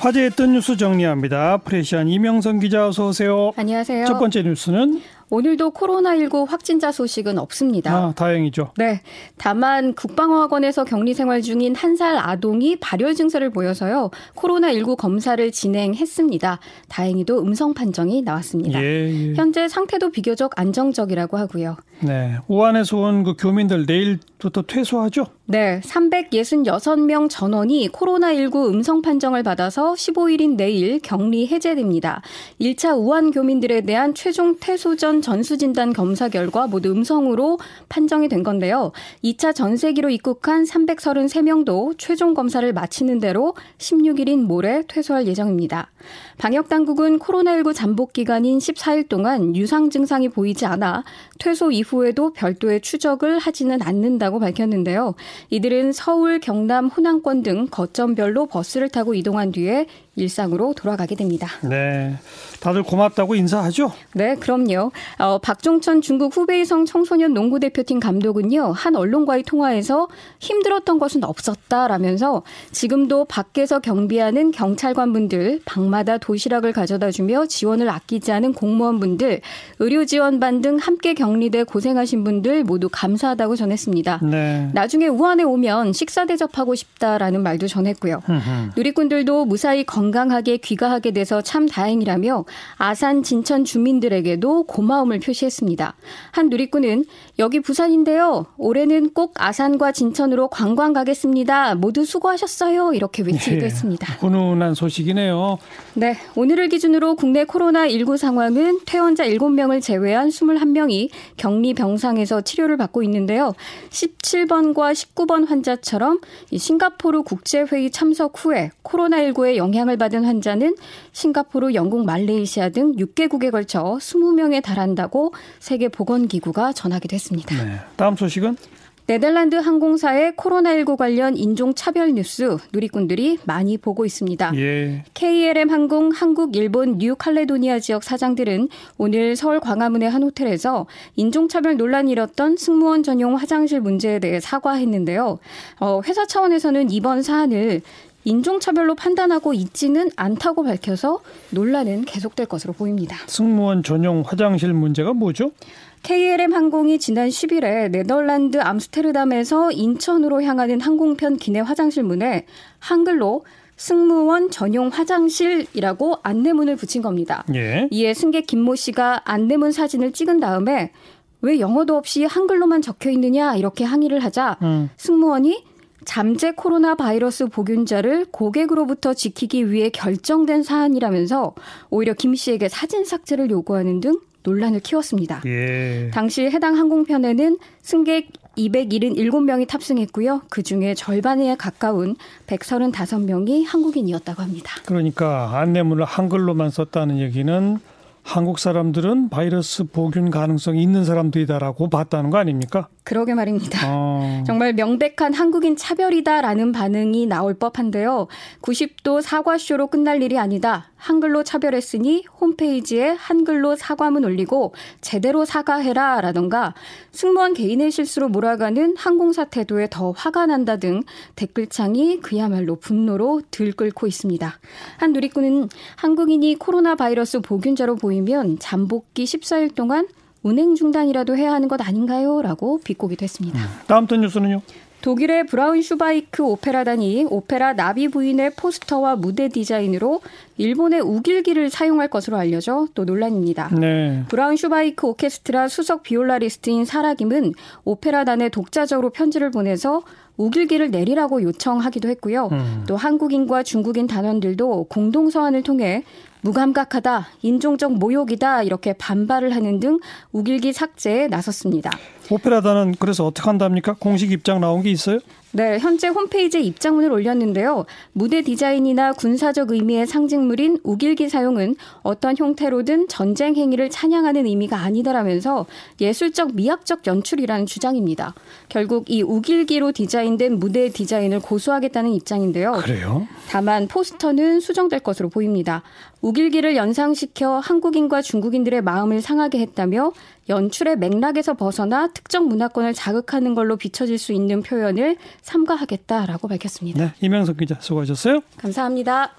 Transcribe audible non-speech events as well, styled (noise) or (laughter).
화제했던 뉴스 정리합니다. 프레시안 이명선 기자 어서 오세요. 안녕하세요. 첫 번째 뉴스는 오늘도 코로나19 확진자 소식은 없습니다. 아, 다행이죠. 네. 다만 국방학원에서 격리 생활 중인 한 살 아동이 발열 증세를 보여서요. 코로나19 검사를 진행했습니다. 다행히도 음성 판정이 나왔습니다. 예, 예. 현재 상태도 비교적 안정적이라고 하고요. 네. 우한에서 온 그 교민들 내일부터 퇴소하죠? 네, 366명 전원이 코로나19 음성 판정을 받아서 15일인 내일 격리 해제됩니다. 1차 우한 교민들에 대한 최종 퇴소 전 전수진단 검사 결과 모두 음성으로 판정이 된 건데요. 2차 전세기로 입국한 333명도 최종 검사를 마치는 대로 16일인 모레 퇴소할 예정입니다. 방역당국은 코로나19 잠복 기간인 14일 동안 유상 증상이 보이지 않아 퇴소 이후에도 별도의 추적을 하지는 않는다고 밝혔는데요. 이들은 서울, 경남, 호남권 등 거점별로 버스를 타고 이동한 뒤에 일상으로 돌아가게 됩니다. 네. 다들 고맙다고 인사하죠? 네, 그럼요. 어, 박종천 중국 후베이성 청소년 농구 대표팀 감독은요, 한 언론과의 통화에서 힘들었던 것은 없었다라면서 지금도 밖에서 경비하는 경찰관분들, 방마다 도시락을 가져다 주며 지원을 아끼지 않은 공무원분들, 의료 지원반 등 함께 격리돼 고생하신 분들 모두 감사하다고 전했습니다. 네. 나중에 우한에 오면 식사 대접하고 싶다라는 말도 전했고요. 누리꾼들도 무사히 건 강하게 귀가하게 돼서 참 다행이라며 아산 진천 주민들에게도 고마움을 표시했습니다. 한 누리꾼은 여기 부산인데요. 올해는 꼭 아산과 진천으로 관광 가겠습니다. 모두 수고하셨어요. 이렇게 외치기도 예, 했습니다. 훈훈한 소식이네요. 네, 오늘을 기준으로 국내 코로나19 상황은 퇴원자 7명을 제외한 21명이 격리 병상에서 치료를 받고 있는데요. 17번과 19번 환자처럼 싱가포르 국제회의 참석 후에 코로나19에 영향 을 받은 환자는 싱가포르, 영국, 말레이시아 등 6개국에 걸쳐 20명에 달한다고 세계보건기구가 전하기도 했습니다. 네. 다음 소식은 네덜란드 항공사의 코로나19 관련 인종차별 뉴스 누리꾼들이 많이 보고 있습니다. 예. KLM 항공 한국, 일본, 뉴칼레도니아 지역 사장들은 오늘 서울 광화문의 한 호텔에서 인종차별 논란이 일었던 승무원 전용 화장실 문제에 대해 사과했는데요. 어, 회사 차원에서는 이번 사안을 인종차별로 판단하고 있지는 않다고 밝혀서 논란은 계속될 것으로 보입니다. 승무원 전용 화장실 문제가 뭐죠? KLM 항공이 지난 10일에 네덜란드 암스테르담에서 인천으로 향하는 항공편 기내 화장실 문에 한글로 승무원 전용 화장실이라고 안내문을 붙인 겁니다. 예. 이에 승객 김모 씨가 안내문 사진을 찍은 다음에 왜 영어도 없이 한글로만 적혀 있느냐 이렇게 항의를 하자 음. 승무원이 잠재 코로나 바이러스 보균자를 고객으로부터 지키기 위해 결정된 사안이라면서 오히려 김 씨에게 사진 삭제를 요구하는 등 논란을 키웠습니다. 예. 당시 해당 항공편에는 승객 277명이 탑승했고요. 그 중에 절반에 가까운 135명이 한국인이었다고 합니다. 그러니까 안내문을 한글로만 썼다는 얘기는 한국 사람들은 바이러스 보균 가능성이 있는 사람들이다라고 봤다는 거 아닙니까? 그러게 말입니다. 어. (laughs) 정말 명백한 한국인 차별이다라는 반응이 나올 법한데요. 90도 사과쇼로 끝날 일이 아니다. 한글로 차별했으니 홈페이지에 한글로 사과문 올리고 제대로 사과해라 라던가 승무원 개인의 실수로 몰아가는 항공사 태도에 더 화가 난다 등 댓글창이 그야말로 분노로 들끓고 있습니다. 한 누리꾼은 한국인이 코로나 바이러스 보균자로 보이면 잠복기 14일 동안 운행 중단이라도 해야 하는 것 아닌가요? 라고 비꼬기도 했습니다. 다음 또 뉴스는요? 독일의 브라운 슈바이크 오페라단이 오페라 나비 부인의 포스터와 무대 디자인으로 일본의 욱일기를 사용할 것으로 알려져 또 논란입니다. 네. 브라운 슈바이크 오케스트라 수석 비올라리스트인 사라김은 오페라단에 독자적으로 편지를 보내서 우길기를 내리라고 요청하기도 했고요. 음. 또 한국인과 중국인 단원들도 공동 서한을 통해 무감각하다, 인종적 모욕이다 이렇게 반발을 하는 등 우길기 삭제에 나섰습니다. 오페라단은 그래서 어떻게 한답니까? 공식 입장 나온 게 있어요? 네, 현재 홈페이지에 입장문을 올렸는데요. 무대 디자인이나 군사적 의미의 상징물인 우길기 사용은 어떤 형태로든 전쟁 행위를 찬양하는 의미가 아니다라면서 예술적 미학적 연출이라는 주장입니다. 결국 이 우길기로 디자인된 무대 디자인을 고수하겠다는 입장인데요. 그래요? 다만 포스터는 수정될 것으로 보입니다. 우길기를 연상시켜 한국인과 중국인들의 마음을 상하게 했다며 연출의 맥락에서 벗어나 특정 문화권을 자극하는 걸로 비춰질 수 있는 표현을 삼가하겠다라고 밝혔습니다. 네, 이명석 기자 수고하셨어요. 감사합니다.